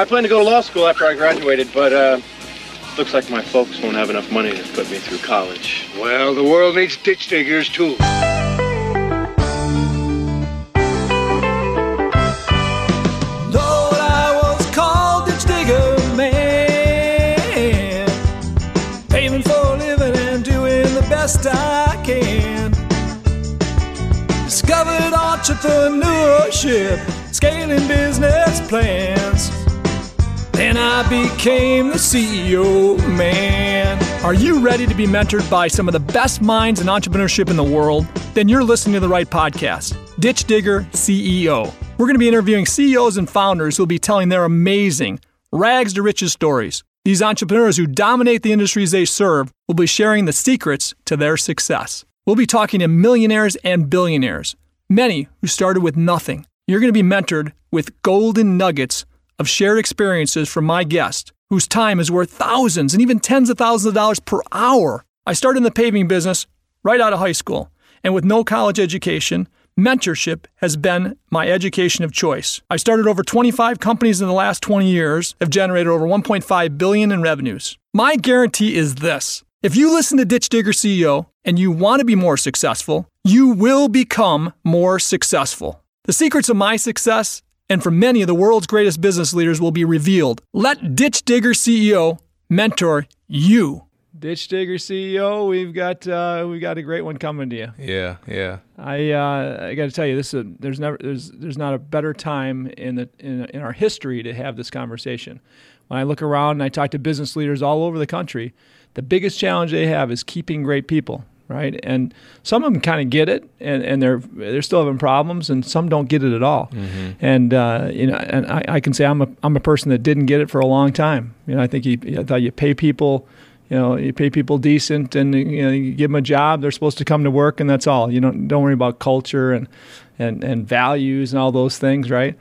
I plan to go to law school after I graduated, but uh, looks like my folks won't have enough money to put me through college. Well, the world needs ditch diggers, too. Lord, I was called ditch digger man, paving for a living and doing the best I can. Discovered entrepreneurship, scaling business plans. I became the CEO man. Are you ready to be mentored by some of the best minds in entrepreneurship in the world? Then you're listening to the right podcast, Ditch Digger CEO. We're going to be interviewing CEOs and founders who will be telling their amazing, rags to riches stories. These entrepreneurs who dominate the industries they serve will be sharing the secrets to their success. We'll be talking to millionaires and billionaires, many who started with nothing. You're going to be mentored with golden nuggets of shared experiences from my guest, whose time is worth thousands and even tens of thousands of dollars per hour. I started in the paving business right out of high school, and with no college education, mentorship has been my education of choice. I started over 25 companies in the last 20 years, have generated over 1.5 billion in revenues. My guarantee is this. If you listen to Ditch Digger CEO and you want to be more successful, you will become more successful. The secrets of my success and from many of the world's greatest business leaders will be revealed. Let Ditch Digger CEO mentor you. Ditch Digger CEO, we've got uh, we got a great one coming to you. Yeah, yeah. I uh, I got to tell you, this is a, there's never there's there's not a better time in the in, in our history to have this conversation. When I look around and I talk to business leaders all over the country, the biggest challenge they have is keeping great people right? And some of them kind of get it, and, and they're they're still having problems, and some don't get it at all. Mm-hmm. And uh, you know, and I, I, can say I'm a I'm a person that didn't get it for a long time. You know, I think you, I thought you pay people. You know, you pay people decent, and you know, you give them a job. They're supposed to come to work, and that's all. You don't don't worry about culture and and and values and all those things, right?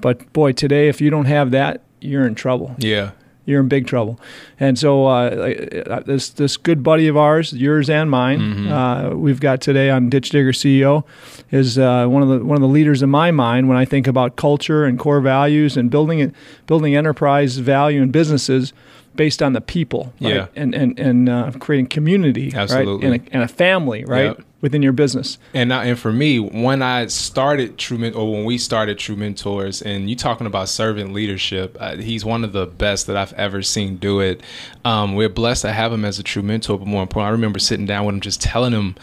But boy, today, if you don't have that, you're in trouble. Yeah, you're in big trouble. And so uh, this this good buddy of ours, yours and mine, Mm-hmm. uh, we've got today on Ditch Digger CEO, is uh, one of the one of the leaders in my mind when I think about culture and core values and building it, building enterprise value in businesses based on the people, right? Yeah. and and and uh, creating community, Absolutely. right, and a, and a family, right, Yep. within your business. And now, and for me, when I started True Men, or when we started True Mentors, and you talking about servant leadership, uh, he's one of the best that I've ever seen do it. Um, we're blessed to have him as a true mentor, but more important, I remember sitting down with him, just telling him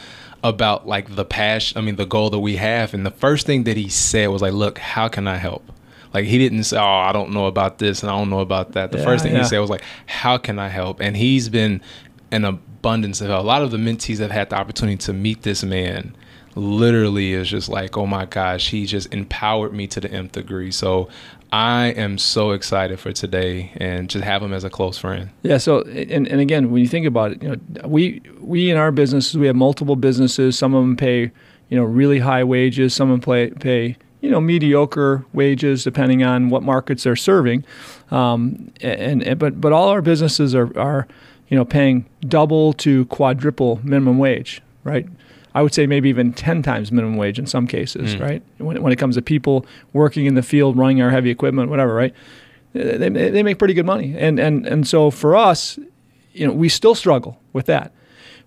about like the passion, I mean, the goal that we have, and the first thing that he said was like, "Look, how can I help?" Like he didn't say, "Oh, I don't know about this and I don't know about that." The Yeah, first thing yeah. he said was like, "How can I help?" And he's been an abundance of help. A lot of the mentees have had the opportunity to meet this man. Literally, is just like, oh my gosh, he just empowered me to the nth degree. So I am so excited for today and just have him as a close friend. Yeah. So, and, and again, when you think about it, you know, we we in our businesses we have multiple businesses. Some of them pay, you know, really high wages. Some of them pay pay you know mediocre wages depending on what markets they're serving. Um, and, and but but all our businesses are are you know paying double to quadruple minimum wage, right? I would say maybe even 10 times minimum wage in some cases, right? When, when it comes to people working in the field, running our heavy equipment, whatever, right? They, they make pretty good money. And, and, and so for us, you know, we still struggle with that.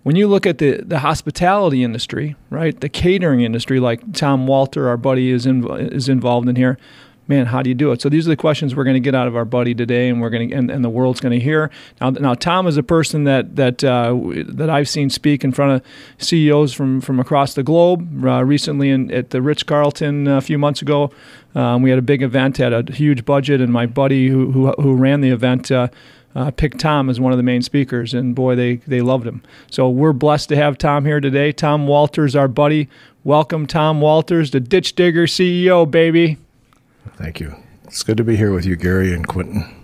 When you look at the, the hospitality industry, right, the catering industry, like Tom Walter, our buddy, is is involved in here. Man, how do you do it? So these are the questions we're going to get out of our buddy today, and we're going to and, and the world's going to hear. Now, now Tom is a person that that uh, that I've seen speak in front of CEOs from from across the globe. Uh, recently, in, at the Ritz Carlton a few months ago, um, we had a big event, had a huge budget, and my buddy who who, who ran the event. Uh, uh, picked Tom as one of the main speakers, and boy, they they loved him. So we're blessed to have Tom here today. Tom Walters, our buddy. Welcome, Tom Walters, the Ditch Digger CEO, baby. Thank you. It's good to be here with you, Gary and Quentin.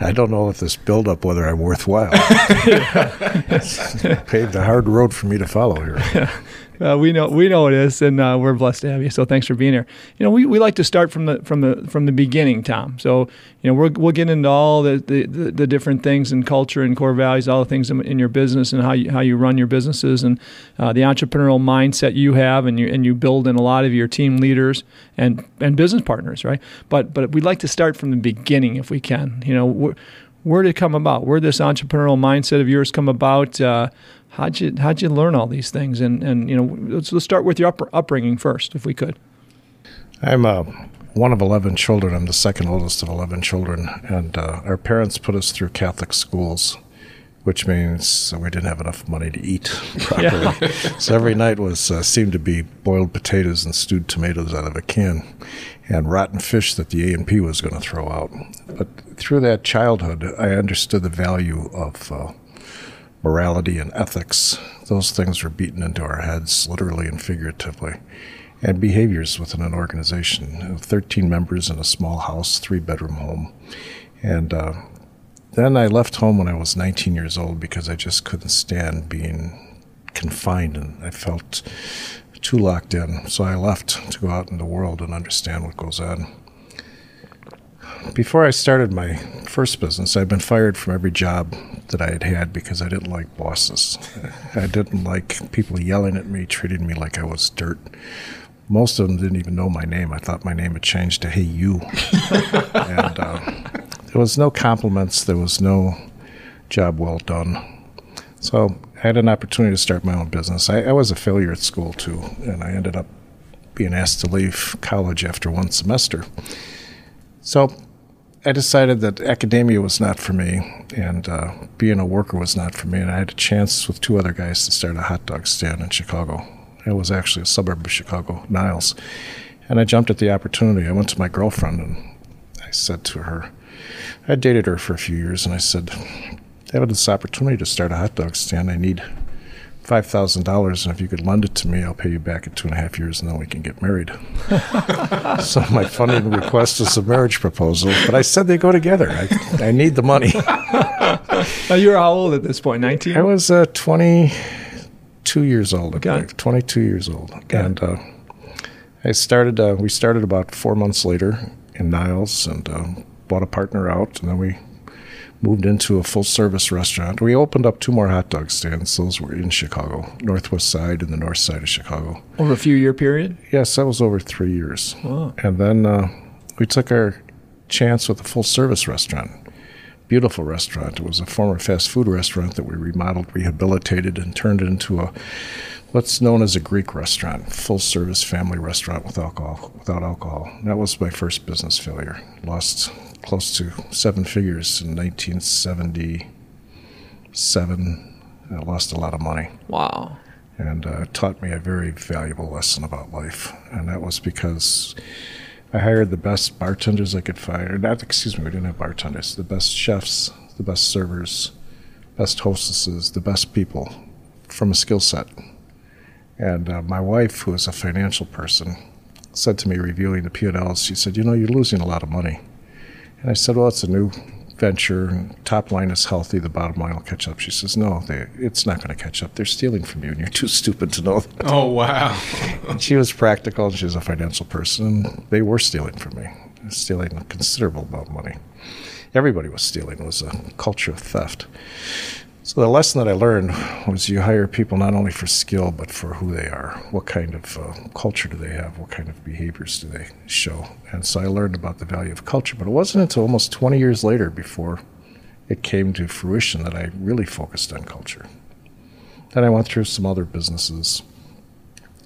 I don't know if this build-up whether I'm worthwhile. it's paved a hard road for me to follow here. Uh, we know we know it is, and uh, we're blessed to have you. So thanks for being here. You know, we, we like to start from the from the from the beginning, Tom. So you know, we're, we'll get into all the, the, the, different things and culture and core values, all the things in, in your business and how you, how you run your businesses and uh, the entrepreneurial mindset you have, and you and you build in a lot of your team leaders and and business partners, right? But but we'd like to start from the beginning if we can. You know where did it come about? Where did this entrepreneurial mindset of yours come about? Uh, how'd you how'd you learn all these things? And and you know, let's, let's start with your up, upbringing first, if we could. I'm uh, one of eleven children. I'm the second oldest of eleven children, and uh, our parents put us through Catholic schools, which means we didn't have enough money to eat properly. Yeah. so every night was uh, seemed to be boiled potatoes and stewed tomatoes out of a can and rotten fish that the A&P was going to throw out. But through that childhood, I understood the value of uh, morality and ethics. Those things were beaten into our heads, literally and figuratively. And behaviors within an organization of 13 members in a small house, three bedroom home. And uh, then I left home when I was 19 years old because I just couldn't stand being confined and I felt too locked in, so I left to go out in the world and understand what goes on. Before I started my first business, I'd been fired from every job that I had had because I didn't like bosses. I didn't like people yelling at me, treating me like I was dirt. Most of them didn't even know my name. I thought my name had changed to Hey You. and uh, there was no compliments, there was no job well done. So had an opportunity to start my own business. I, I was a failure at school too, and I ended up being asked to leave college after one semester. So I decided that academia was not for me, and uh, being a worker was not for me. And I had a chance with two other guys to start a hot dog stand in Chicago. It was actually a suburb of Chicago, Niles. And I jumped at the opportunity. I went to my girlfriend and I said to her, I dated her for a few years, and I said, I have this opportunity to start a hot dog stand. I need five thousand dollars, and if you could lend it to me, I'll pay you back in two and a half years, and then we can get married. so my funding request is a marriage proposal, but I said they go together. I, I need the money. now you're how old at this point? Nineteen. I was uh, twenty-two years old. Okay. Twenty-two years old, okay. and uh, I started. Uh, we started about four months later in Niles, and uh, bought a partner out, and then we moved into a full service restaurant. We opened up two more hot dog stands. Those were in Chicago, northwest side and the north side of Chicago. Over a few year period? Yes, that was over three years. Wow. And then uh, we took our chance with a full service restaurant. Beautiful restaurant. It was a former fast food restaurant that we remodeled, rehabilitated, and turned it into a what's known as a Greek restaurant, full service family restaurant with alcohol without alcohol. That was my first business failure. Lost close to seven figures in 1977. I lost a lot of money. Wow. And uh, taught me a very valuable lesson about life. And that was because I hired the best bartenders I could find. Not, excuse me, we didn't have bartenders. The best chefs, the best servers, best hostesses, the best people from a skill set. And uh, my wife, who is a financial person, said to me, reviewing the P&Ls, she said, you know, you're losing a lot of money. And I said, Well, it's a new venture. Top line is healthy. The bottom line will catch up. She says, No, they, it's not going to catch up. They're stealing from you, and you're too stupid to know that. Oh, wow. and she was practical, and she was a financial person. They were stealing from me, stealing a considerable amount of money. Everybody was stealing. It was a culture of theft. So the lesson that I learned was you hire people not only for skill but for who they are. What kind of uh, culture do they have? What kind of behaviors do they show? And so I learned about the value of culture. But it wasn't until almost 20 years later before it came to fruition that I really focused on culture. Then I went through some other businesses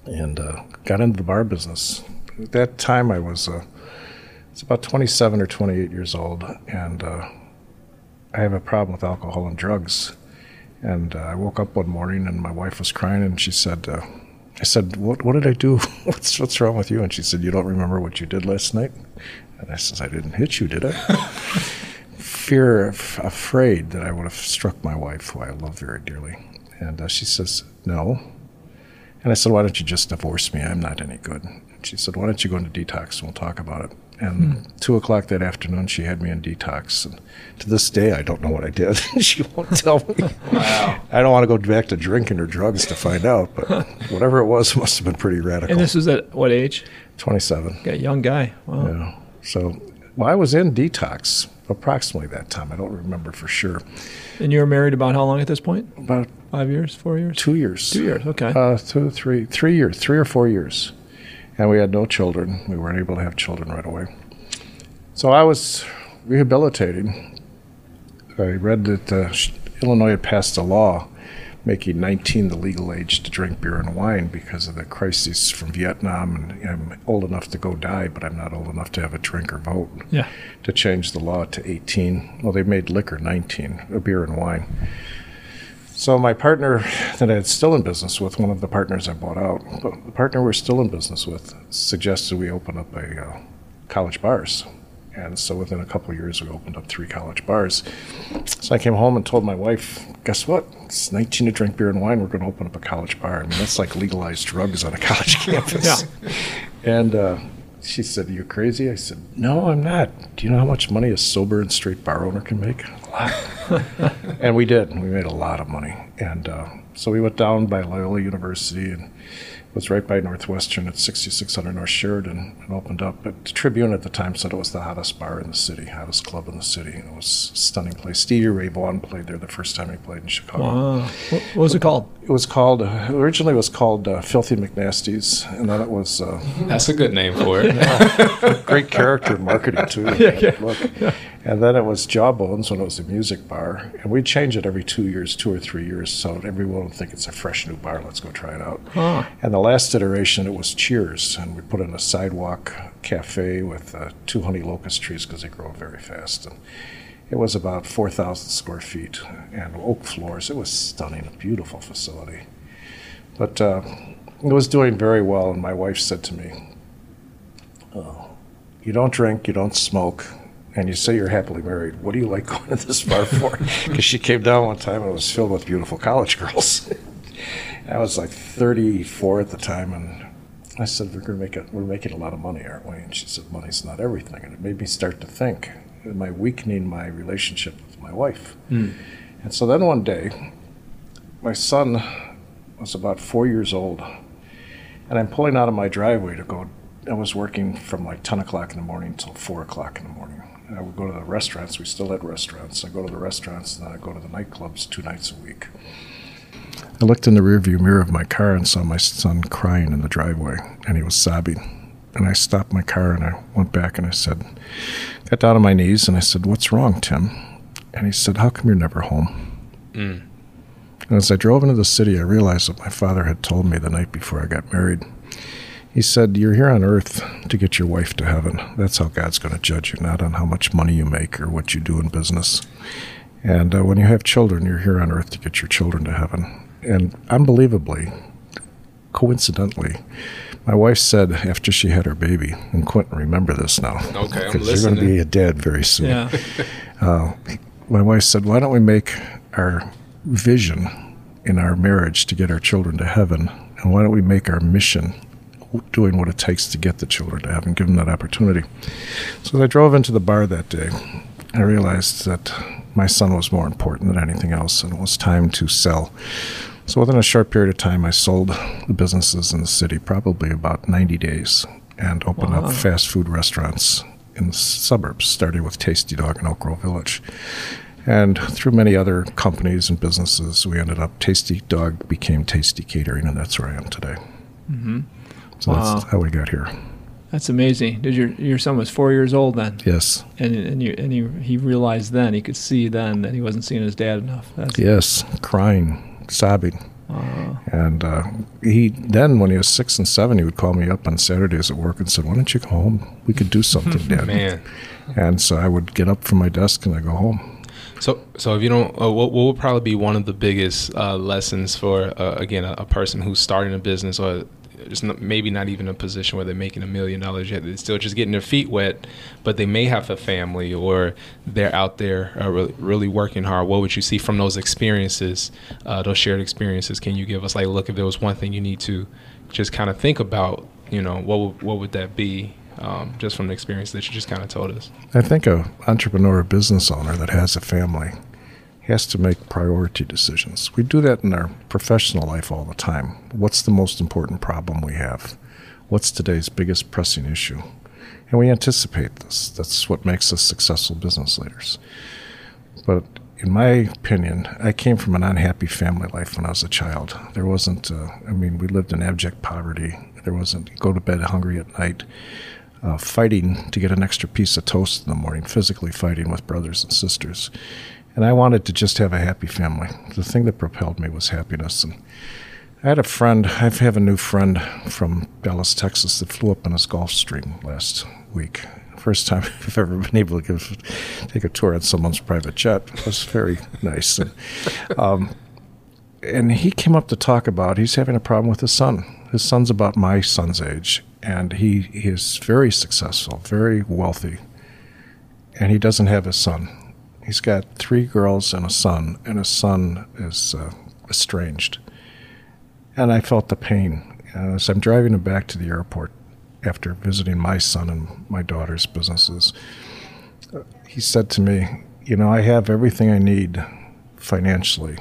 and uh, got into the bar business. At that time, I was uh, it's about 27 or 28 years old, and uh, I have a problem with alcohol and drugs and uh, I woke up one morning and my wife was crying and she said, uh, I said, what, what did I do? what's, what's wrong with you? And she said, you don't remember what you did last night? And I said, I didn't hit you, did I? Fear, afraid that I would have struck my wife, who I love very dearly. And uh, she says, no. And I said, why don't you just divorce me? I'm not any good. And she said, why don't you go into detox and we'll talk about it. And two o'clock that afternoon, she had me in detox. And to this day, I don't know what I did. she won't tell me. Wow. I don't want to go back to drinking or drugs to find out, but whatever it was must have been pretty radical. And this was at what age? 27. Yeah, young guy. Wow. Yeah. So, well, I was in detox approximately that time. I don't remember for sure. And you were married about how long at this point? About five years, four years, two years. Two years. Okay. Uh, two, three, three years, three or four years, and we had no children. We weren't able to have children right away. So I was rehabilitating. I read that uh, Illinois had passed a law making 19 the legal age to drink beer and wine because of the crisis from Vietnam. And I'm old enough to go die, but I'm not old enough to have a drink or vote. Yeah. To change the law to 18. Well, they made liquor 19, a beer and wine. So my partner that I had still in business with, one of the partners I bought out, but the partner we're still in business with, suggested we open up a uh, college bars. And so within a couple of years, we opened up three college bars. So I came home and told my wife, guess what? It's 19 to drink beer and wine. We're going to open up a college bar. I mean, that's like legalized drugs on a college campus. Yeah. And uh, she said, Are you crazy? I said, No, I'm not. Do you know how much money a sober and straight bar owner can make? A lot. and we did. We made a lot of money. And uh, so we went down by Loyola University and was right by Northwestern at 6600 North Sheridan and opened up. But the Tribune at the time said it was the hottest bar in the city, hottest club in the city. And it was a stunning place. Stevie Ray Vaughan played there the first time he played in Chicago. Wow. What, what was it called? It was called, uh, originally it was called uh, Filthy McNasty's, and then it was. Uh, That's a good name for it. great character marketing, too. Yeah, yeah. Look. And then it was Jawbones when it was a music bar. And we'd change it every two years, two or three years, so everyone would think it's a fresh new bar. Let's go try it out. Huh. And the last iteration, it was Cheers, and we put in a sidewalk cafe with uh, two honey locust trees because they grow very fast. And it was about 4,000 square feet and oak floors. It was stunning, a beautiful facility. But uh, it was doing very well, and my wife said to me, oh, You don't drink, you don't smoke, and you say you're happily married. What do you like going to this bar for? Because she came down one time and it was filled with beautiful college girls. I was like 34 at the time, and I said, "We're going to make it. We're making a lot of money, aren't we?" And she said, "Money's not everything." And it made me start to think: Am I weakening my relationship with my wife? Hmm. And so then one day, my son was about four years old, and I'm pulling out of my driveway to go. I was working from like 10 o'clock in the morning till 4 o'clock in the morning. And I would go to the restaurants. We still had restaurants. I go to the restaurants, and then I go to the nightclubs two nights a week. I looked in the rearview mirror of my car and saw my son crying in the driveway, and he was sobbing. And I stopped my car and I went back and I said, got down on my knees and I said, What's wrong, Tim? And he said, How come you're never home? Mm. And as I drove into the city, I realized what my father had told me the night before I got married. He said, You're here on earth to get your wife to heaven. That's how God's going to judge you, not on how much money you make or what you do in business. And uh, when you have children, you're here on earth to get your children to heaven. And unbelievably, coincidentally, my wife said after she had her baby, and Quentin, remember this now. Okay, I'm Because you're going to be a dad very soon Yeah. my wife said, "Why don't we make our vision in our marriage to get our children to heaven, and why don't we make our mission doing what it takes to get the children to have and give them that opportunity?" So as I drove into the bar that day. I realized that my son was more important than anything else, and it was time to sell. So within a short period of time, I sold the businesses in the city, probably about 90 days, and opened Wow. up fast food restaurants in the suburbs, starting with Tasty Dog in Elk Grove Village. And through many other companies and businesses, we ended up, Tasty Dog became Tasty Catering, and that's where I am today. Mm-hmm. So Wow. that's how we got here. That's amazing. Did your your son was four years old then? Yes. And and you and he he realized then he could see then that he wasn't seeing his dad enough. That's Yes, crying, sobbing. uh, And uh, he then, when he was six and seven, he would call me up on Saturdays at work and said, "Why don't you go home? We could do something, Dad." Man. And so I would get up from my desk and I go home. So, so if you don't, uh, what, what would probably be one of the biggest uh, lessons for uh, again a, a person who's starting a business or not, maybe not even a position where they're making a million dollars yet? They're still just getting their feet wet, but they may have a family or they're out there uh, really, really working hard. What would you see from those experiences, uh, those shared experiences? Can you give us like, look, if there was one thing you need to just kind of think about, you know, what would, what would that be um, just from the experience that you just kind of told us. I think a entrepreneur, a business owner that has a family has to make priority decisions. We do that in our professional life all the time. What's the most important problem we have? What's today's biggest pressing issue? And we anticipate this. That's what makes us successful business leaders. But in my opinion, I came from an unhappy family life when I was a child. There wasn't, uh, I mean, we lived in abject poverty. There wasn't go to bed hungry at night, uh, fighting to get an extra piece of toast in the morning, physically fighting with brothers and sisters. And I wanted to just have a happy family. The thing that propelled me was happiness. And I had a friend, I have a new friend from Dallas, Texas, that flew up in his Gulfstream last week first time I've ever been able to give, take a tour on someone's private jet. It was very nice. And, um, and he came up to talk about he's having a problem with his son. His son's about my son's age, and he, he is very successful, very wealthy, and he doesn't have his son. He's got three girls and a son, and his son is uh, estranged. And I felt the pain. as I'm driving him back to the airport, after visiting my son and my daughter's businesses, he said to me, You know, I have everything I need financially.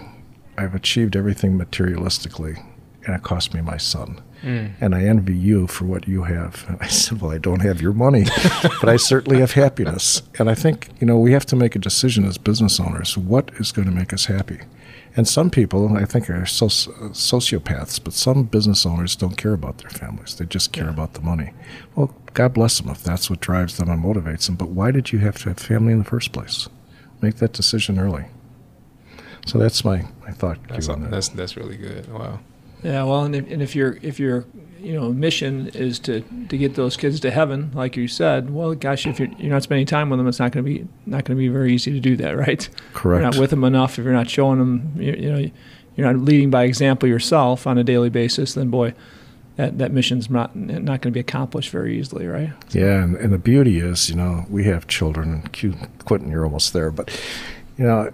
I've achieved everything materialistically, and it cost me my son. Mm. And I envy you for what you have. And I said, Well, I don't have your money, but I certainly have happiness. And I think, you know, we have to make a decision as business owners what is going to make us happy? And some people, I think, are sociopaths, but some business owners don't care about their families. They just care yeah. about the money. Well, God bless them if that's what drives them and motivates them. But why did you have to have family in the first place? Make that decision early. So that's my, my thought. That's, that. that's, that's really good. Wow. Yeah, well, and if, and if you're if you're you know mission is to to get those kids to heaven, like you said, well, gosh, if you're, you're not spending time with them, it's not going to be not going to be very easy to do that, right? Correct. You're not with them enough. If you're not showing them, you, you know, you're not leading by example yourself on a daily basis, then boy, that, that mission's not not going to be accomplished very easily, right? Yeah, and, and the beauty is, you know, we have children, and Quentin, you're almost there, but you know,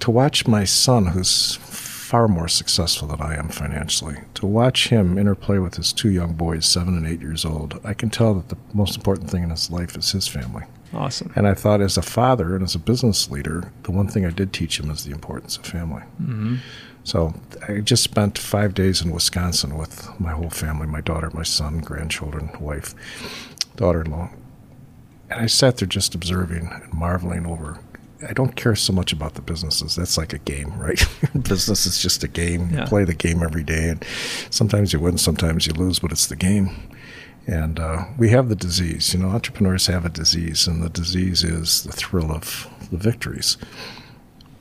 to watch my son, who's far more successful than I am financially. To watch him interplay with his two young boys, seven and eight years old, I can tell that the most important thing in his life is his family. Awesome. And I thought, as a father and as a business leader, the one thing I did teach him is the importance of family. Mm-hmm. So I just spent five days in Wisconsin with my whole family my daughter, my son, grandchildren, wife, daughter in law. And I sat there just observing and marveling over I don't care so much about the businesses. That's like a game, right? Business is just a game. Yeah. You play the game every day, and sometimes you win, sometimes you lose, but it's the game. And uh, we have the disease. You know, entrepreneurs have a disease, and the disease is the thrill of the victories.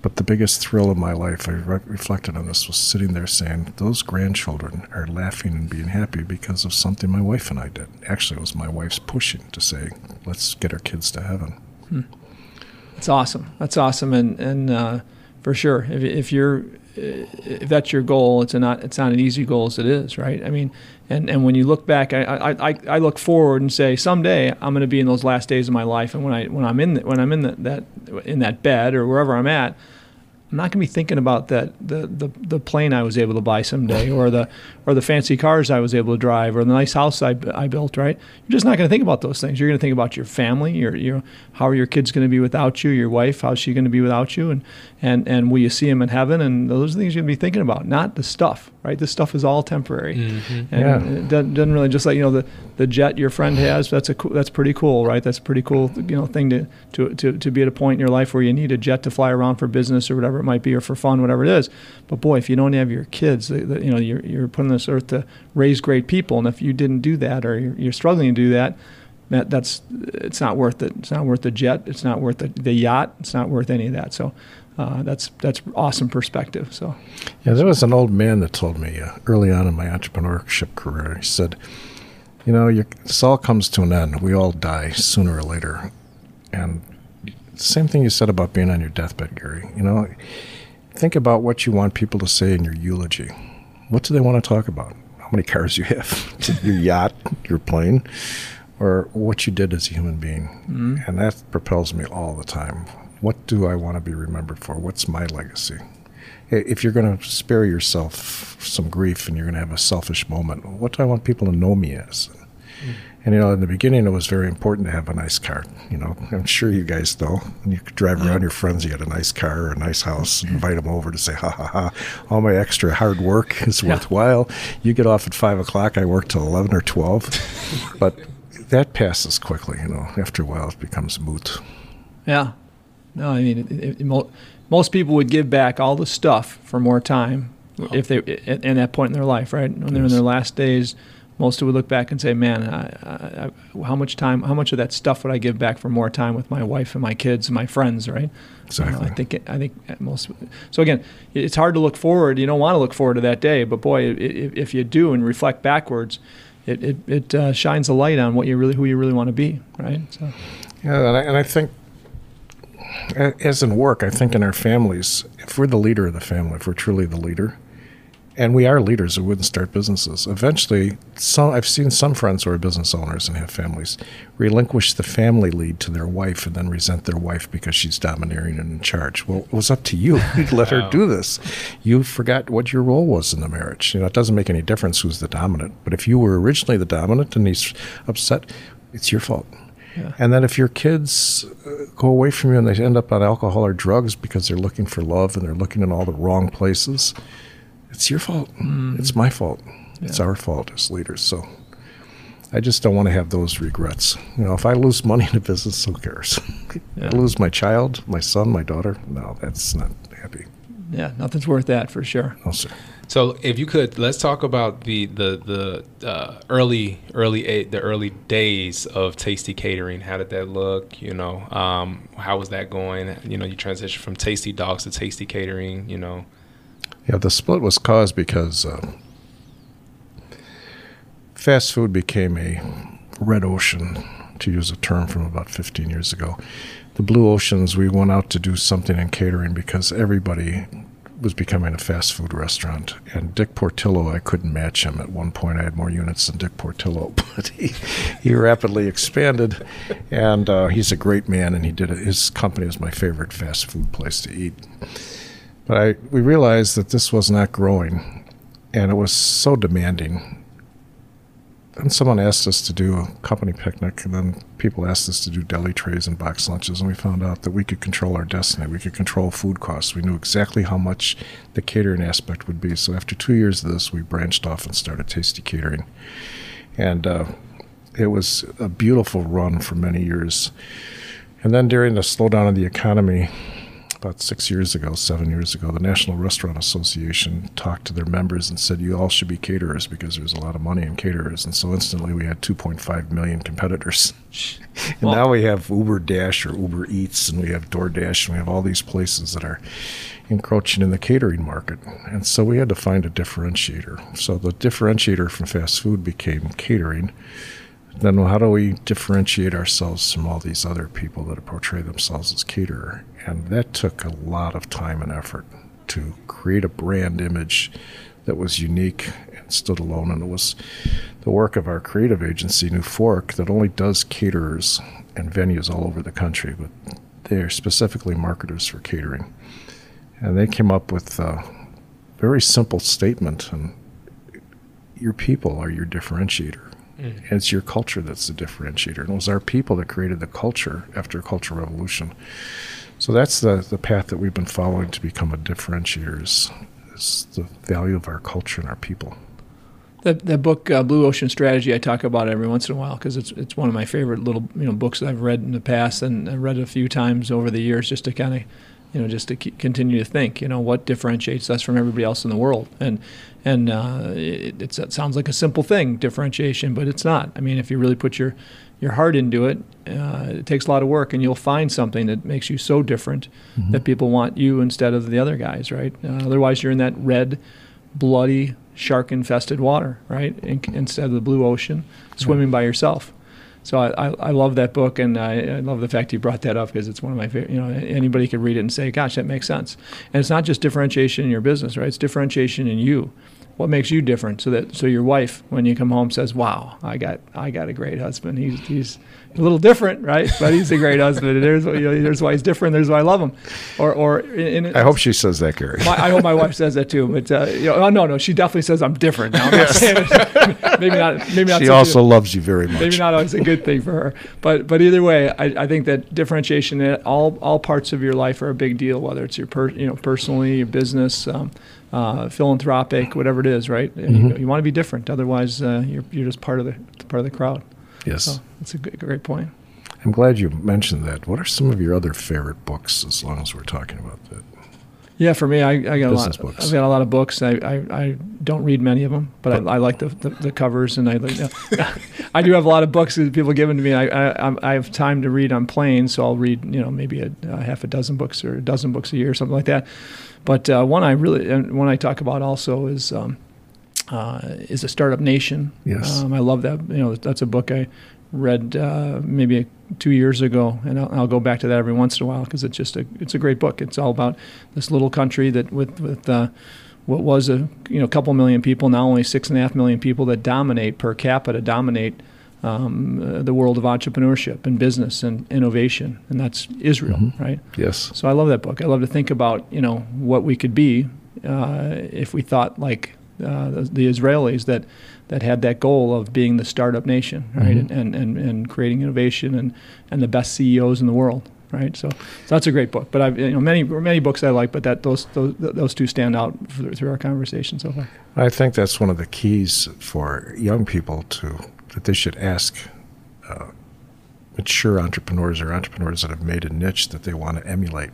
But the biggest thrill of my life, I re- reflected on this, was sitting there saying, Those grandchildren are laughing and being happy because of something my wife and I did. Actually, it was my wife's pushing to say, Let's get our kids to heaven. Hmm. That's awesome. That's awesome, and and uh, for sure, if, if you're if that's your goal, it's not it's not an easy goal as it is, right? I mean, and, and when you look back, I, I, I look forward and say someday I'm going to be in those last days of my life, and when I when I'm in the, when I'm in the, that in that bed or wherever I'm at, I'm not going to be thinking about that the, the the plane I was able to buy someday, or the or the fancy cars I was able to drive, or the nice house I, I built. Right? You're just not going to think about those things. You're going to think about your family. Your your how are your kids going to be without you? Your wife, how's she going to be without you? And and and will you see them in heaven? And those are things you're going to be thinking about, not the stuff. Right? This stuff is all temporary, mm-hmm. and yeah. it doesn't, doesn't really just like you know the the jet your friend has. That's a that's pretty cool, right? That's a pretty cool you know thing to to to to be at a point in your life where you need a jet to fly around for business or whatever it might be, or for fun, whatever it is. But boy, if you don't have your kids, the, the, you know, you're, you're put on this earth to raise great people, and if you didn't do that, or you're, struggling to do that, that that's it's not worth it. It's not worth the jet. It's not worth the, the yacht. It's not worth any of that. So. Uh, that's that's awesome perspective. So, yeah, there was an old man that told me uh, early on in my entrepreneurship career. He said, "You know, this all comes to an end. We all die sooner or later." And same thing you said about being on your deathbed, Gary. You know, think about what you want people to say in your eulogy. What do they want to talk about? How many cars you have, your yacht, your plane, or what you did as a human being. Mm-hmm. And that propels me all the time. What do I want to be remembered for? What's my legacy? If you're going to spare yourself some grief and you're going to have a selfish moment, what do I want people to know me as? Mm-hmm. And you know, in the beginning, it was very important to have a nice car. You know, I'm sure you guys know. When you could drive uh-huh. around your friends, you had a nice car or a nice house, invite them over to say, "Ha ha ha! All my extra hard work is Yeah. worthwhile." You get off at five o'clock. I work till eleven or twelve, but that passes quickly. You know, after a while, it becomes moot. Yeah. No, I mean, it, it, mo- most people would give back all the stuff for more time oh. if they at, at that point in their life, right? When they're in their last days, most would look back and say, "Man, I, I, how much time, how much of that stuff would I give back for more time with my wife and my kids and my friends?" Right? Exactly. I think I think most. So again, it's hard to look forward. You don't want to look forward to that day, but boy, if you do and reflect backwards, it it, it uh, shines a light on what you really who you really want to be, right? So. Yeah, and I, and I think, as in work, I think in our families, if we're the leader of the family, if we're truly the leader, and we are leaders, who wouldn't start businesses. Eventually, some I've seen some friends who are business owners and have families relinquish the family lead to their wife and then resent their wife because she's domineering and in charge. Well, it was up to you. You let her do this. You forgot what your role was in the marriage. You know, it doesn't make any difference who's the dominant. But if you were originally the dominant and he's upset, it's your fault. And then if your kids uh, go away from you and they end up on alcohol or drugs because they're looking for love and they're looking in all the wrong places, it's your fault. It's my fault. It's our fault as leaders. So I just don't want to have those regrets. You know, if I lose money in a business, who cares? Yeah. I lose my child, my son, my daughter. No, that's not happy. Yeah, nothing's worth that for sure. No, sir. So, if you could, let's talk about the the the uh, early early a- the early days of Tasty Catering. How did that look? You know, um, how was that going? You know, you transitioned from Tasty Dogs to Tasty Catering. You know, Yeah, the split was caused because uh, fast food became a red ocean, to use a term from about 15 years ago. The blue oceans, we went out to do something in catering because everybody was becoming a fast food restaurant. And Dick Portillo, I couldn't match him. At one point, I had more units than Dick Portillo, but he, he rapidly expanded. And uh, he's a great man, and he did it. His company is my favorite fast food place to eat. But I, we realized that this was not growing, and it was so demanding. And someone asked us to do a company picnic, and then people asked us to do deli trays and box lunches, and we found out that we could control our destiny. We could control food costs. We knew exactly how much the catering aspect would be. So after two years of this, we branched off and started Tasty Catering, and uh, it was a beautiful run for many years. And then during the slowdown of the economy, about six years ago, seven years ago, the National Restaurant Association talked to their members and said, You all should be caterers because there's a lot of money in caterers. And so instantly we had 2.5 million competitors. and now we have Uber Dash or Uber Eats, and we have DoorDash, and we have all these places that are encroaching in the catering market. And so we had to find a differentiator. So the differentiator from fast food became catering then how do we differentiate ourselves from all these other people that portray themselves as caterer? And that took a lot of time and effort to create a brand image that was unique and stood alone. And it was the work of our creative agency, New Fork, that only does caterers and venues all over the country, but they're specifically marketers for catering. And they came up with a very simple statement, and your people are your differentiator. Mm. And it's your culture that's the differentiator. And it was our people that created the culture after Cultural Revolution. So that's the, the path that we've been following to become a differentiator is, is the value of our culture and our people. That that book, uh, Blue Ocean Strategy, I talk about every once in a while because it's it's one of my favorite little you know books that I've read in the past and I read a few times over the years just to kind of you know just to continue to think you know what differentiates us from everybody else in the world and and uh, it, it sounds like a simple thing differentiation but it's not. I mean if you really put your your heart into it, uh, it takes a lot of work, and you'll find something that makes you so different that people want you instead of the other guys, right? Uh, otherwise, you're in that red, bloody, shark-infested water, right? In, instead of the blue ocean, swimming by yourself. So I, I, I love that book, and I, I love the fact you brought that up because it's one of my favorite. You know, anybody could read it and say, "Gosh, that makes sense." And it's not just differentiation in your business, right? It's differentiation in you. What makes you different so that so your wife when you come home says wow i got i got a great husband. He's he's a little different right but he's a great husband and there's you know, there's why he's different there's why i love him or or in, in, I hope she says that, Gary. my, I hope my wife says that too, but uh, you know, oh, no, no, she definitely says I'm different. Now, I'm not maybe not, maybe not. she so also loves you very much. maybe not always a good thing for her. But but either way, I, I think that differentiation in all all parts of your life are a big deal. Whether it's your per, you know personally, your business, um, uh, philanthropic, whatever it is, right? You, you want to be different. Otherwise, uh, you're you're just part of the part of the crowd. Yes. So that's a good, great point. I'm glad you mentioned that. What are some of your other favorite books as long as we're talking about that? Yeah, for me, I, I got a Business lot. books. I've got a lot of books. I, I, I don't read many of them, but I, I like the, the, the covers, and I like. I do have a lot of books that people given to me. I, I I'm- have time to read on planes, so I'll read you know maybe a, a half a dozen books or a dozen books a year, or something like that. But uh, one I really and one I talk about also is um, uh, is a startup nation. Yes. um, I love that. You know, that's a book I read uh, maybe two years ago, and I'll, I'll go back to that every once in a while because it's just a it's a great book. It's all about this little country that with with uh, what was a you know couple million people now only six and a half million people that dominate per capita dominate um, uh, the world of entrepreneurship and business and innovation, and that's Israel, right? Yes. So I love that book. I love to think about you know what we could be uh, if we thought like uh, the, Israelis that that had that goal of being the startup nation, right, and, and, and and creating innovation and and the best CEOs in the world, right. So, so that's a great book. But I've you know many many books I like, but that those those, those two stand out through, through our conversation so far. I think that's one of the keys for young people to that they should ask uh, mature entrepreneurs or entrepreneurs that have made a niche that they want to emulate.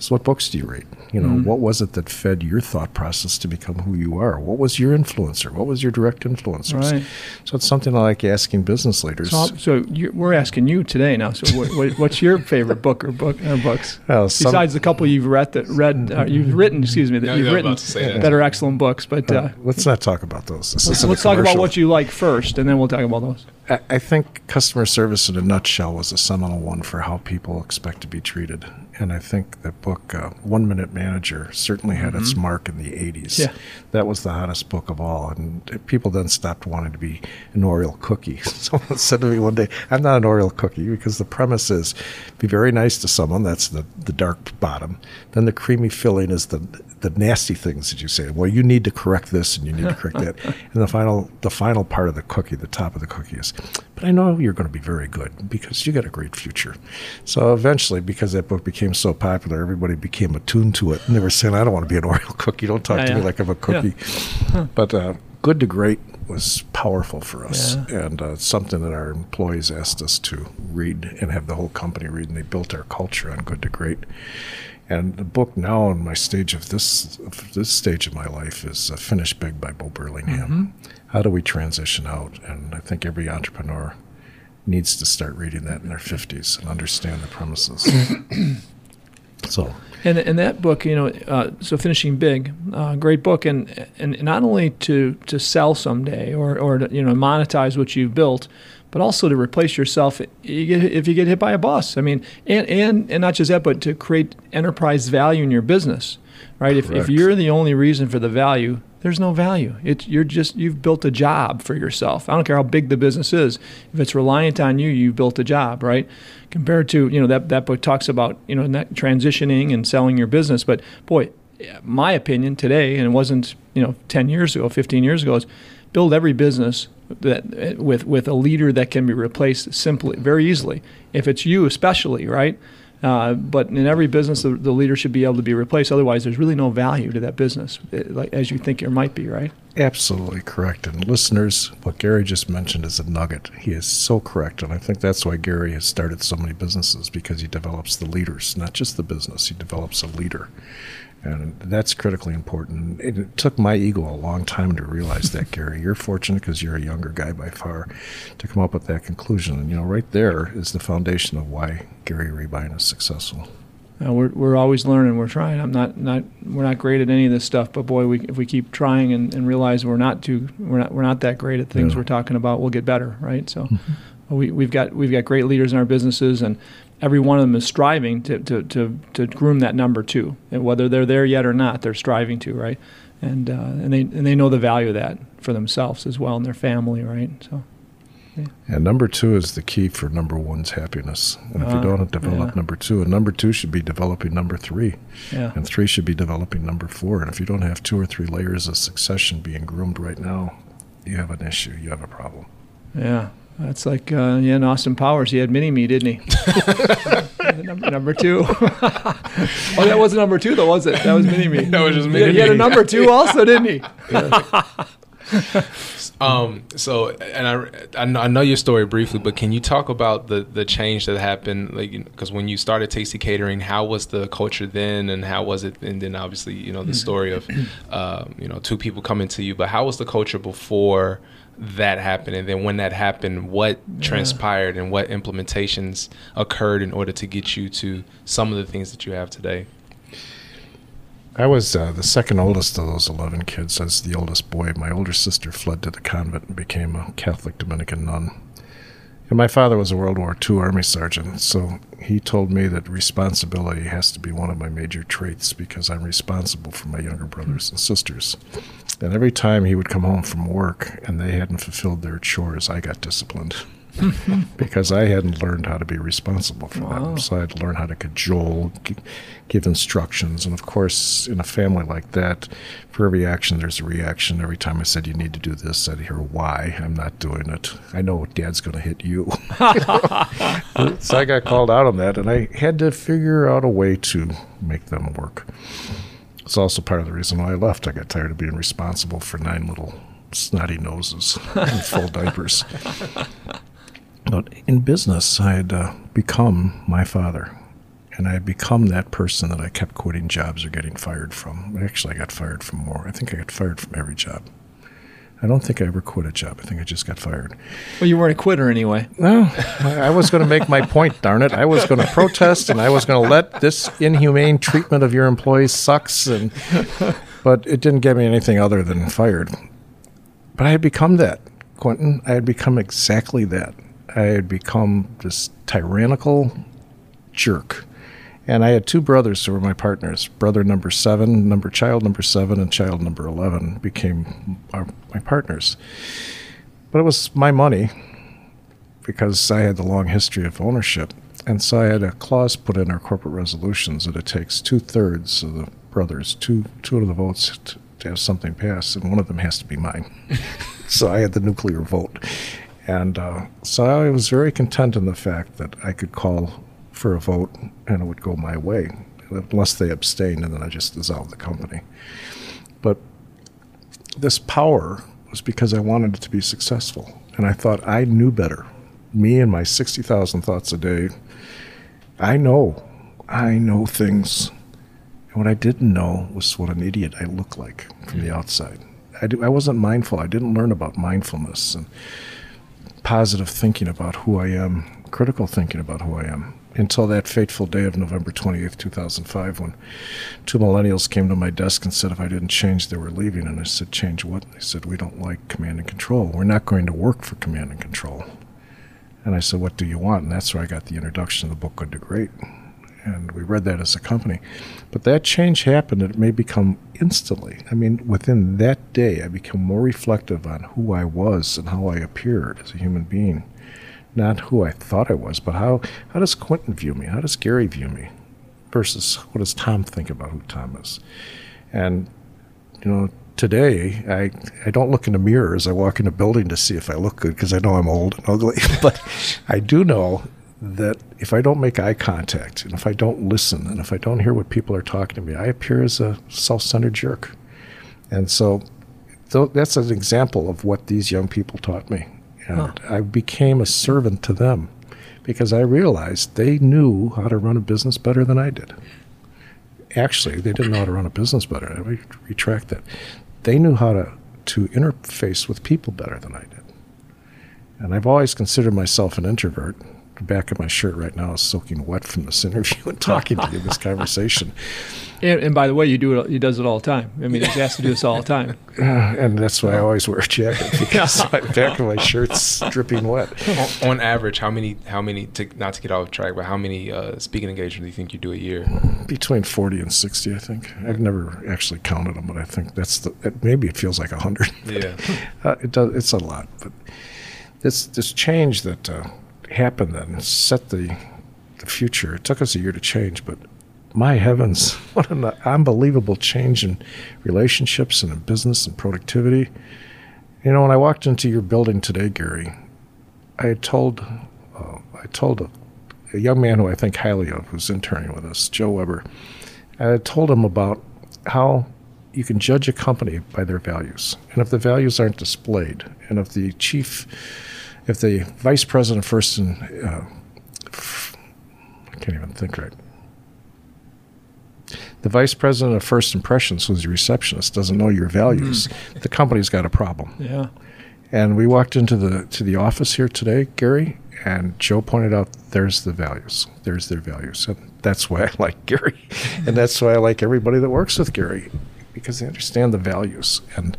Is what books do you read? You know, Mm-hmm. what was it that fed your thought process to become who you are? What was your influencer? What was your direct influencers? Right. So it's something I like asking business leaders. So, so you we're asking you today now. So, what, what, what's your favorite book or book or books? Well, some- Besides the couple you've read that read uh, you've written, excuse me, that Yeah, you've yeah, written about that. that are excellent books. But uh, let's not talk about those. This let's, let's talk about what you like first, and then we'll talk about those. I, I think customer service in a nutshell was a seminal one for how people expect to be treated. And I think that book, uh, One Minute Manager, certainly had its mark in the 80s. Mm-hmm. Yeah. That was the hottest book of all. And people then stopped wanting to be an Oreo cookie. Someone said to me one day, I'm not an Oreo cookie because the premise is be very nice to someone. That's the, the dark bottom. Then the creamy filling is the the nasty things that you say. Well, you need to correct this and you need to correct that. And the final the final part of the cookie, the top of the cookie is, but I know you're going to be very good because you got a great future. So eventually, because that book became so popular, everybody became attuned to it, and they were saying, "I don't want to be an Oreo cookie. Don't talk Yeah, to me like I'm a cookie." But uh, good to great was powerful for us, and uh, something that our employees asked us to read and have the whole company read, and they built our culture on good to great. And the book now, in my stage of this of this stage of my life, is uh, "Finish Big" by Bo Burlingham. How do we transition out? And I think every entrepreneur needs to start reading that in their fifties and understand the premises. so, And and that book, you know, uh, so finishing big, uh, great book, and and not only to to sell someday or or to, you know monetize what you've built, but also to replace yourself you get, if you get hit by a bus. I mean, and and and not just that, but to create enterprise value in your business, right? If if you're the only reason for the value, there's no value. It's you're just you've built a job for yourself. I don't care how big the business is. If it's reliant on you, you've built a job, right? Compared to you know that that book talks about you know transitioning and selling your business, but boy, my opinion today, and it wasn't you know 10 years ago, 15 years ago, is build every business that with with a leader that can be replaced simply, very easily. If it's you, especially, right? Uh, but in every business, the, the leader should be able to be replaced. Otherwise, there's really no value to that business, eh, like as you think there might be, right? absolutely correct. And listeners, what Gary just mentioned is a nugget. He is so correct. And I think that's why Gary has started so many businesses because he develops the leaders, not just the business, he develops a leader. And that's critically important. It took my ego a long time to realize that, Gary. You're fortunate because you're a younger guy by far to come up with that conclusion. And, you know, right there is the foundation of why Gary Rabine is successful. Uh, we're, we're always learning. We're trying. I'm not, not we're not great at any of this stuff, but boy, we, if we keep trying and, and realize we're not too we're not we're not that great at things Yeah. we're talking about, we'll get better, right? So we, we've got we've got great leaders in our businesses, and every one of them is striving to, to, to, to groom that number two. And whether they're there yet or not, they're striving to, right? and uh, and they and they know the value of that for themselves as well and their family, right? So. Yeah. And number two is the key for number one's happiness. And if you Ah, don't develop yeah. number two, and number two should be developing number three, Yeah. and three should be developing number four. And if you don't have two or three layers of succession being groomed right now, you have an issue. You have a problem. Yeah, that's like uh, yeah, in Austin Powers, he had mini me, didn't he? number, number two. oh, that wasn't number two, though, was it? That was mini me. That was just He had- He had a number two, also, didn't he? Um, so, and I, I know, I know your story briefly, but can you talk about the, the change that happened? Like, because when you started Tasty Catering, how was the culture then, and how was it? And then obviously, you know, the story of, uh, you know, two people coming to you. But how was the culture before that happened? And then when that happened, what transpired and what implementations occurred in order to get you to some of the things that you have today? I was uh, the second oldest of those 11 kids. As the oldest boy, my older sister fled to the convent and became a Catholic Dominican nun. And my father was a World War II Army sergeant, so he told me that responsibility has to be one of my major traits because I'm responsible for my younger brothers and sisters. And every time he would come home from work and they hadn't fulfilled their chores, I got disciplined. because I hadn't learned how to be responsible for them. So I had to learn how to cajole, g- give instructions. And of course, in a family like that, for every action, there's a reaction. Every time I said, you need to do this, I'd hear why. I'm not doing it. I know dad's going to hit you. so I got called out on that, and I had to figure out a way to make them work. It's also part of the reason why I left. I got tired of being responsible for nine little snotty noses in full diapers. But in business, I had uh, become my father. And I had become that person that I kept quitting jobs or getting fired from. Actually, I got fired from more. I think I got fired from every job. I don't think I ever quit a job. I think I just got fired. Well, you weren't a quitter anyway. No, I I was going to make my point, darn it. I was going to protest and I was going to let this inhumane treatment of your employees sucks. And, but it didn't get me anything other than fired. But I had become that, Quentin. I had become exactly that. I had become this tyrannical jerk. And I had two brothers who were my partners. Brother number seven, number child number seven, and child number eleven became our, my partners. But it was my money because I had the long history of ownership. And so I had a clause put in our corporate resolutions that it takes two thirds of the brothers, two two of the votes to, to have something pass, and one of them has to be mine. so I had the nuclear vote. And uh, so I was very content in the fact that I could call for a vote and it would go my way, unless they abstained, and then I just dissolved the company. But this power was because I wanted it to be successful. And I thought I knew better. Me and my 60,000 thoughts a day, I know, I know things. And what I didn't know was what an idiot I looked like from the outside. I, do, I wasn't mindful. I didn't learn about mindfulness and positive thinking about who I am, critical thinking about who I am, until that fateful day of November 28th, 2005, when two millennials came to my desk and said if I didn't change, they were leaving. And I said, Change what? They said, We don't like command and control. We're not going to work for command and control. And I said, What do you want? And that's where I got the introduction of the book Good to Great. And we read that as a company. But that change happened, it may become instantly. I mean, within that day, I became more reflective on who I was and how I appeared as a human being. Not who I thought I was, but how, how does Quentin view me? How does Gary view me? Versus what does Tom think about who Tom is? And, you know, today I, I don't look in the mirror as I walk in a building to see if I look good because I know I'm old and ugly. but I do know that if I don't make eye contact and if I don't listen and if I don't hear what people are talking to me, I appear as a self centered jerk. And so that's an example of what these young people taught me. And I became a servant to them because I realized they knew how to run a business better than I did. Actually, they didn't know how to run a business better. I re- retract that. They knew how to, to interface with people better than I did. And I've always considered myself an introvert the back of my shirt right now is soaking wet from this interview and talking to you in this conversation. And, and by the way, you do it. He does it all the time. I mean, he has to do this all the time. Uh, and that's why I always wear a jacket because the back of my shirt's dripping wet. on, on average, how many how many to, not to get off track, but how many uh, speaking engagements do you think you do a year? Between 40 and 60, I think. I've never actually counted them, but I think that's the, it- maybe it feels like 100. Yeah. Uh, it does. It's a lot, but this this change that uh, happened then set the the future. It took us a year to change, but my heavens, what an unbelievable change in relationships and in business and productivity. You know, when I walked into your building today, Gary, I had told uh, I told a, a young man who I think highly of, who's interning with us, Joe Weber. and I told him about how you can judge a company by their values. And if the values aren't displayed, and if the chief, if the vice president first and, uh, I can't even think right. The vice president of first impressions, who's your receptionist, doesn't know your values. The company's got a problem. Yeah. And we walked into the to the office here today, Gary, and Joe pointed out there's the values. There's their values. And that's why I like Gary. and that's why I like everybody that works with Gary because they understand the values. And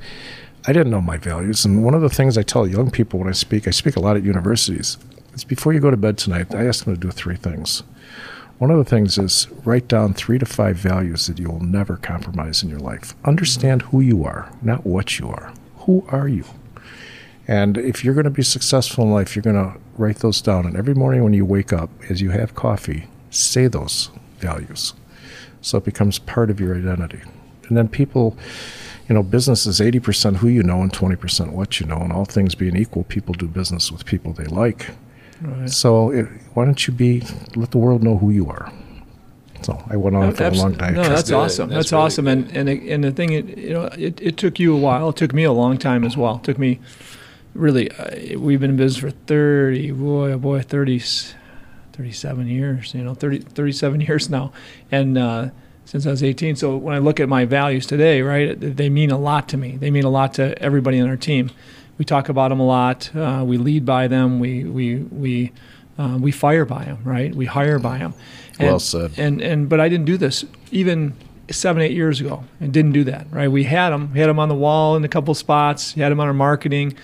I didn't know my values. And one of the things I tell young people when I speak, I speak a lot at universities, is before you go to bed tonight, I ask them to do three things. One of the things is write down three to five values that you will never compromise in your life. Understand who you are, not what you are. Who are you? And if you're going to be successful in life, you're going to write those down. And every morning when you wake up, as you have coffee, say those values. So it becomes part of your identity. And then people, you know, business is 80% who you know and 20% what you know. And all things being equal, people do business with people they like. Right. So it, why don't you be, let the world know who you are. So I went on for a long time. No, that's good. awesome. That's That's, really awesome. good. And and it- and the thing, it, you know, it, it took you a while. It took me a long time as well. It took me, really, uh, we've been in business for thirty, boy, oh boy, 30, 37 years. You know, 30, 37 years now, and uh, since I was eighteen. So when I look at my values today, right, they mean a lot to me. They mean a lot to everybody on our team. We talk about them a lot. Uh, we lead by them. We we we. Uh, we fire by them, right? We hire by them. Well said. And and but I didn't do this even seven eight years ago. I didn't do that, right? We had them, we had them on the wall in a couple spots, We had them on our marketing,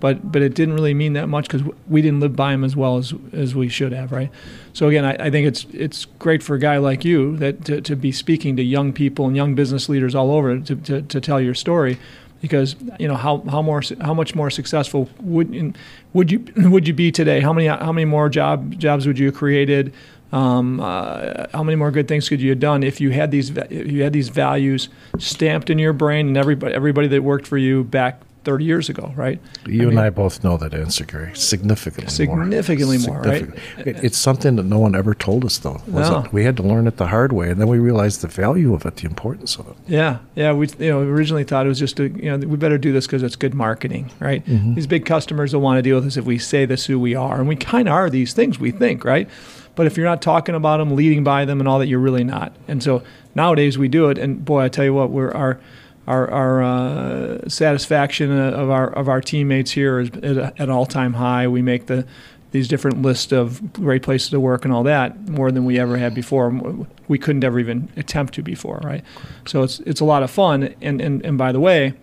but but it didn't really mean that much because we didn't live by them as well as as we should have, right? So again, I, I think it's it's great for a guy like you that to, to be speaking to young people and young business leaders all over to, to, to tell your story because you know how how more how much more successful would would you would you be today? How many how many more job jobs would you have created? Um, uh, how many more good things could you have done if you had these if you had these values stamped in your brain and everybody everybody that worked for you back 30 years ago, right? You I and I both know that answer, Gary. Significantly, more. Significantly more. more, right? It's something that no one ever told us, though. Was No. it? We had to learn it the hard way, and then we realized the value of it, the importance of it. Yeah, yeah. We you know originally thought it was just a, you know we better do this because it's good marketing, right? Mm-hmm. These big customers will want to deal with us if we say this who we are, and we kind of are these things we think, right? But if you're not talking about them, leading by them, and all that, you're really not. And so nowadays we do it, and boy, I tell you what, we're our our, our uh, satisfaction of our of our teammates here is at at all time high. We make the these different lists of great places to work and all that more than we ever had before. We couldn't ever even attempt to before, right? So it's it's a lot of fun. And and, and by the way,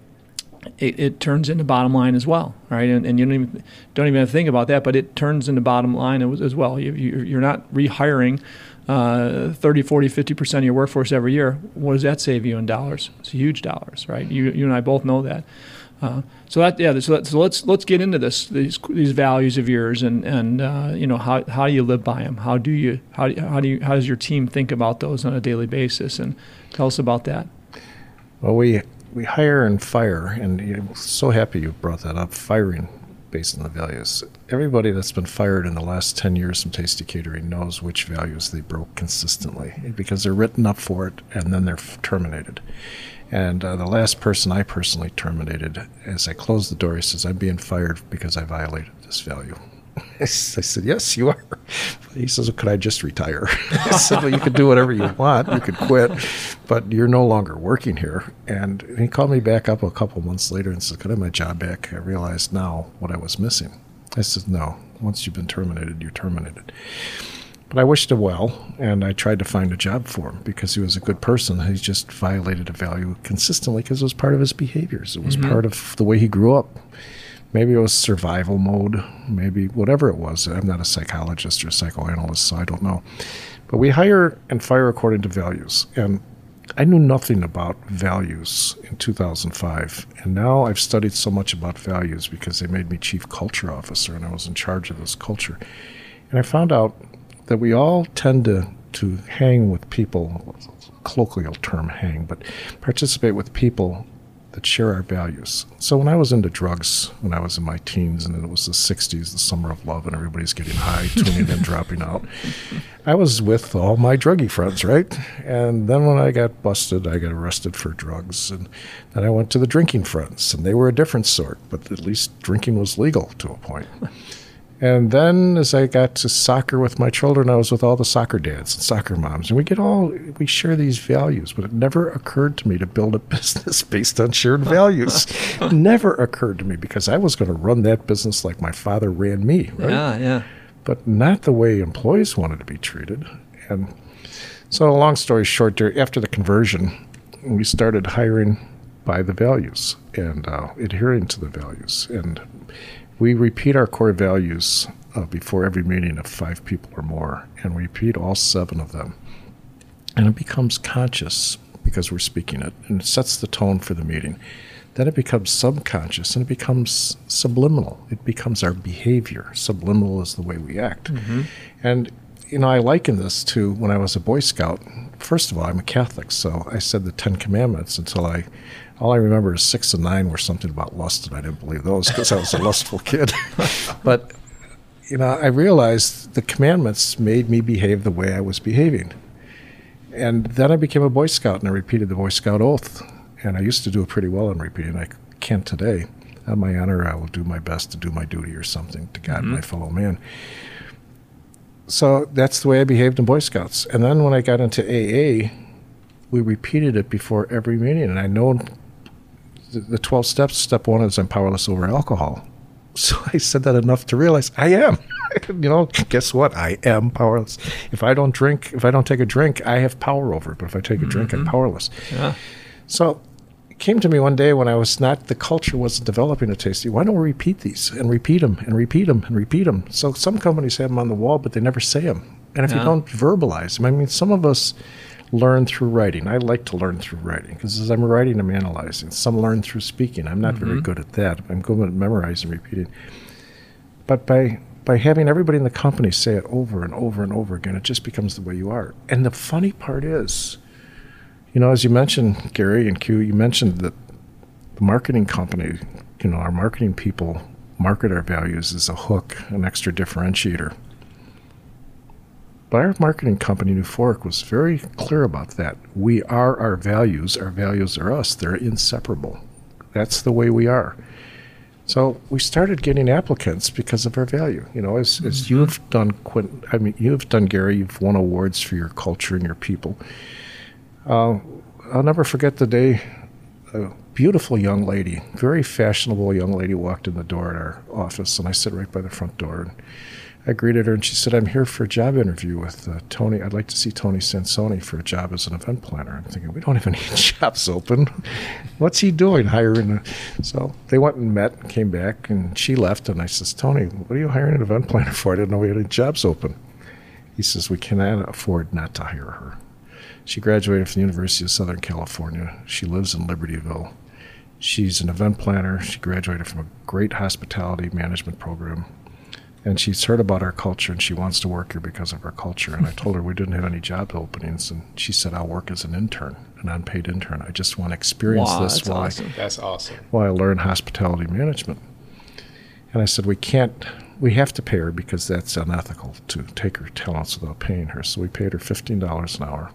it, it turns into bottom line as well, right? And, and you don't even don't even think about that, but it turns into bottom line as, as well. You, you, you're not rehiring uh, 30, 40, 50 percent of your workforce every year. What does that save you in dollars? It's huge dollars, right? You you and I both know that. Uh, so that yeah, so, that, so let's let's get into this these these values of yours and and uh, you know how how do you live by them? How do you how do how do you how does your team think about those on a daily basis? And tell us about that. Well, we we hire and fire, and I'm so happy you brought that up. Firing based on the values. Everybody that's been fired in the last ten years from Tasty Catering knows which values they broke consistently because they're written up for it, and then they're terminated. And uh, the last person I personally terminated, as I closed the door, he says, "I'm being fired because I violated this value." I said, "Yes, you are." He says, well, "Could I just retire?" I said, "Well, you could do whatever you want. You could quit, but you're no longer working here." And he called me back up a couple months later and said, "Could I have my job back?" I realized now what I was missing. I said, "No, Once you've been terminated, you're terminated. But I wished him well, and I tried to find a job for him because he was a good person. He just violated a value consistently because it was part of his behaviors. It was mm-hmm. part of the way he grew up. Maybe it was survival mode, maybe whatever it was. I'm not a psychologist or psychoanalyst, so I don't know. But we hire and fire according to values. And I knew nothing about values in 2005. And now I've studied so much about values because they made me chief culture officer and I was in charge of this culture. And I found out that we all tend to, to hang with people, colloquial term hang, but participate with people that share our values. So when I was into drugs, when I was in my teens, and it was the 60s, the summer of love, and everybody's getting high, tuning in, dropping out, I was with all my druggy friends, right? And then when I got busted, I got arrested for drugs. And then I went to the drinking friends, and they were a different sort, but at least drinking was legal to a point. And then as I got to soccer with my children, I was with all the soccer dads and soccer moms. And we get all, we share these values, but it never occurred to me to build a business based on shared values. never occurred to me because I was going to run that business like my father ran me, right? Yeah, yeah. But not the way employees wanted to be treated. And so, long story short, after the conversion, we started hiring by the values and uh, adhering to the values. And we repeat our core values uh, before every meeting of five people or more, and we repeat all seven of them. And it becomes conscious because we're speaking it, and it sets the tone for the meeting. Then it becomes subconscious and it becomes subliminal. It becomes our behavior. Subliminal is the way we act. Mm-hmm. And, you know, I liken this to when I was a Boy Scout. First of all, I'm a Catholic, so I said the Ten Commandments until I all I remember is six and nine were something about lust, and I didn't believe those because I was a lustful kid. but you know, I realized the commandments made me behave the way I was behaving, and then I became a Boy Scout, and I repeated the Boy Scout oath, and I used to do it pretty well in repeating. I can't today. On my honor, I will do my best to do my duty or something to God mm-hmm. and my fellow man. So that's the way I behaved in Boy Scouts. And then when I got into AA, we repeated it before every meeting. And I know the 12 steps, step one is I'm powerless over alcohol. So I said that enough to realize I am. you know, guess what? I am powerless. If I don't drink, if I don't take a drink, I have power over it. But if I take a mm-hmm. drink, I'm mm-hmm. powerless. Yeah. So it came to me one day when I was not, the culture wasn't developing a tasty. Why don't we repeat these and repeat them and repeat them and repeat them? So some companies have them on the wall, but they never say them. And if yeah. you don't verbalize them, I mean, some of us, learn through writing. I like to learn through writing because as I'm writing, I'm analyzing. Some learn through speaking. I'm not mm-hmm. very good at that. I'm good at memorizing, repeating. But by by having everybody in the company say it over and over and over again, it just becomes the way you are. And the funny part is, you know, as you mentioned, Gary and Q, you mentioned that the marketing company, you know, our marketing people market our values as a hook, an extra differentiator. But our marketing company, Euphoric, was very clear about that. We are our values. Our values are us. They're inseparable. That's the way we are. So we started getting applicants because of our value. You know, as, mm-hmm. as you've done, Quint, I mean, you've done, Gary. You've won awards for your culture and your people. Uh, I'll never forget the day a beautiful young lady, very fashionable young lady, walked in the door at our office, and I sit right by the front door. And I greeted her and she said, I'm here for a job interview with uh, Tony. I'd like to see Tony Sansoni for a job as an event planner. I'm thinking, we don't have any jobs open. What's he doing hiring? A... So they went and met and came back and she left. And I says, Tony, what are you hiring an event planner for? I didn't know we had any jobs open. He says, we cannot afford not to hire her. She graduated from the University of Southern California. She lives in Libertyville. She's an event planner. She graduated from a great hospitality management program and she's heard about our culture and she wants to work here because of our culture. And I told her we didn't have any job openings, and she said, "I'll work as an intern, an unpaid intern. I just want to experience wow, this that's while awesome. I, that's awesome. While I learn hospitality management." And I said, "We can't. We have to pay her because that's unethical to take her talents without paying her. So we paid her fifteen dollars an hour."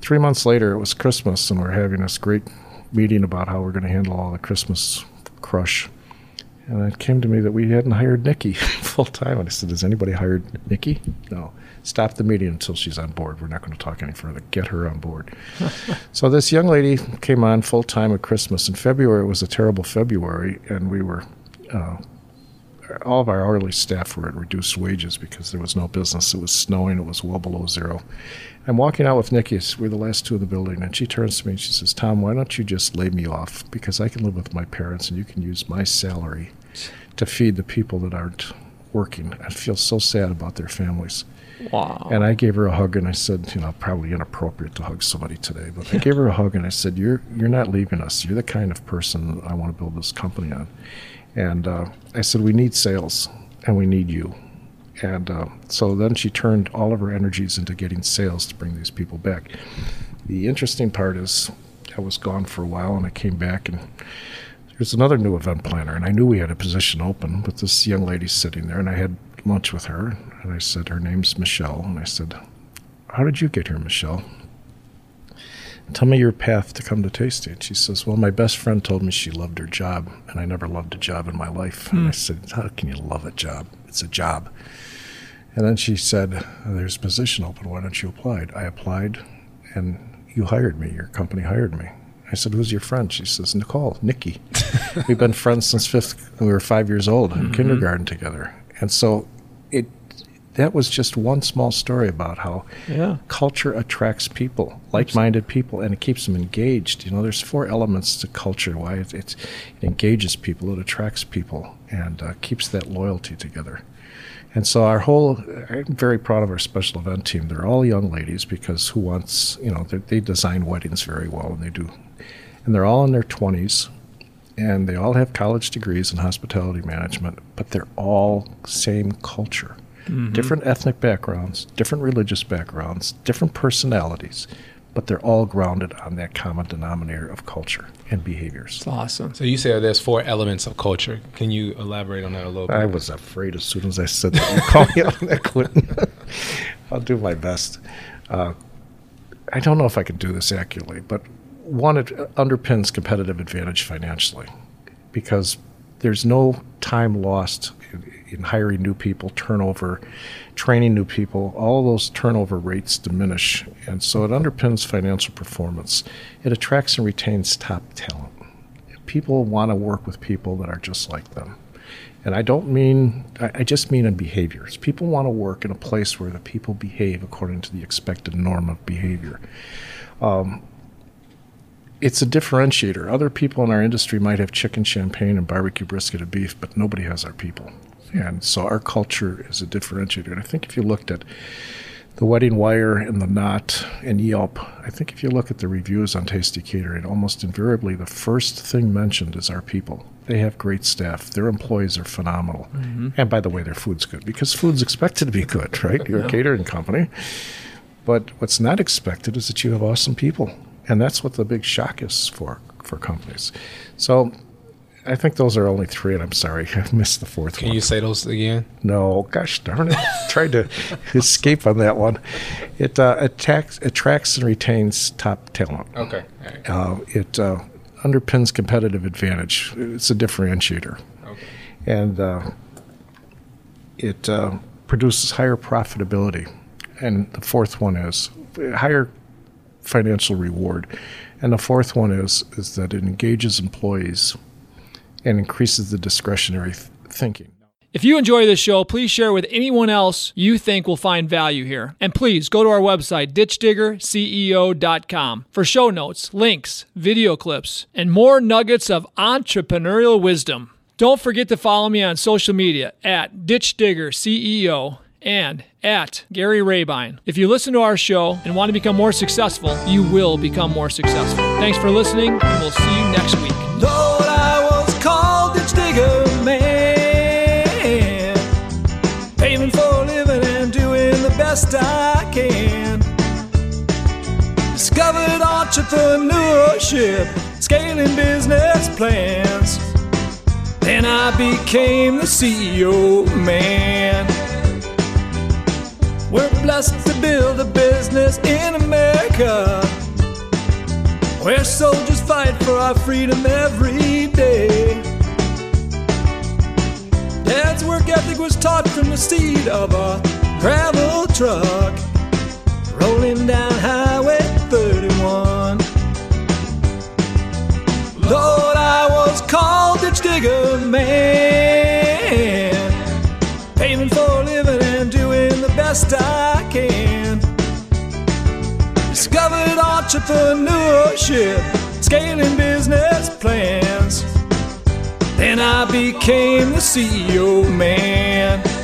Three months later, it was Christmas, and we're having this great meeting about how we're going to handle all the Christmas crush and it came to me that we hadn't hired Nikki full time. And I said, Has anybody hired Nikki? No. Stop the meeting until she's on board. We're not going to talk any further. Get her on board. so this young lady came on full time at Christmas. In February, it was a terrible February, and we were, uh, all of our hourly staff were at reduced wages because there was no business. It was snowing. It was well below zero. I'm walking out with Nikki. We're the last two in the building, and she turns to me and she says, "Tom, why don't you just lay me off because I can live with my parents, and you can use my salary to feed the people that aren't working." I feel so sad about their families. Wow. And I gave her a hug and I said, you know, probably inappropriate to hug somebody today, but I gave her a hug and I said, "You're you're not leaving us. You're the kind of person I want to build this company on." And uh, I said, "We need sales, and we need you." And uh, so then she turned all of her energies into getting sales to bring these people back. The interesting part is, I was gone for a while and I came back and there's another new event planner, and I knew we had a position open, but this young lady sitting there, and I had lunch with her, and I said, Her name's Michelle. And I said, How did you get here, Michelle? Tell me your path to come to Tasty. And she says, Well, my best friend told me she loved her job, and I never loved a job in my life. And I hmm. said, How can you love a job? It's a job. And then she said, There's a position open. Why don't you apply? I applied, and you hired me. Your company hired me. I said, Who's your friend? She says, Nicole, Nikki. We've been friends since fifth, we were five years old in kindergarten together. And so it, that was just one small story about how Yeah. culture attracts people, like-minded people, and it keeps them engaged. You know, there's four elements to culture. Why it, it's, it engages people, it attracts people, and uh, keeps that loyalty together. And so our whole, I'm very proud of our special event team. They're all young ladies because who wants, you know, they design weddings very well, and they do, and they're all in their 20s, and they all have college degrees in hospitality management, but they're all same culture. Different ethnic backgrounds, different religious backgrounds, different personalities, but they're all grounded on that common denominator of culture and behaviors. Awesome. So you say there's four elements of culture. Can you elaborate on that a little bit? I was afraid as soon as I said that. you call me out on that, Clinton. I'll do my best. Uh, I don't know if I can do this accurately, but one, it underpins competitive advantage financially because there's no time lost in, in hiring new people, turnover, training new people. All those turnover rates diminish, and so it underpins financial performance. It attracts and retains top talent. People want to work with people that are just like them. And I don't mean, I I just mean in behaviors. People want to work in a place where the people behave according to the expected norm of behavior. Um, it's a differentiator. Other people in our industry might have chicken champagne and barbecue brisket and beef, but nobody has our people. And so our culture is a differentiator. And I think if you looked at the Wedding Wire and the Knot and Yelp, I think if you look at the reviews on Tasty Catering, almost invariably the first thing mentioned is our people. They have great staff. Their employees are phenomenal. Mm-hmm. And by the way, their food's good because food's expected to be good, right? You're a catering company. But what's not expected is that you have awesome people. And that's what the big shock is for for companies. So I think those are only three, and I'm sorry, I missed the fourth Can one. Can you say those again? No, gosh darn it. Tried to escape on that one. It uh, attacks, attracts and retains top talent. Okay. All right. Uh, it uh, underpins competitive advantage. It's a differentiator. Okay. And uh, it uh, produces higher profitability. And the fourth one is higher financial reward. And the fourth one is, is that it engages employees and increases the discretionary th- thinking. If you enjoy this show, please share with anyone else you think will find value here. And please go to our website, ditchdiggerceo.com, for show notes, links, video clips, and more nuggets of entrepreneurial wisdom. Don't forget to follow me on social media at ditchdiggerceo and at Gary Rabine. If you listen to our show and want to become more successful, you will become more successful. Thanks for listening, and we'll see you next week. Lord, I was called digger man, for living and doing the best I can. Discovered entrepreneurship, scaling business plans. Then I became the CEO man. We're blessed to build a business in America. Where soldiers fight for our freedom every day. Dad's work ethic was taught from the seat of a gravel truck rolling down Highway 31. Lord, I was called ditch digger man. best I can. Discovered entrepreneurship, scaling business plans. Then I became the CEO man.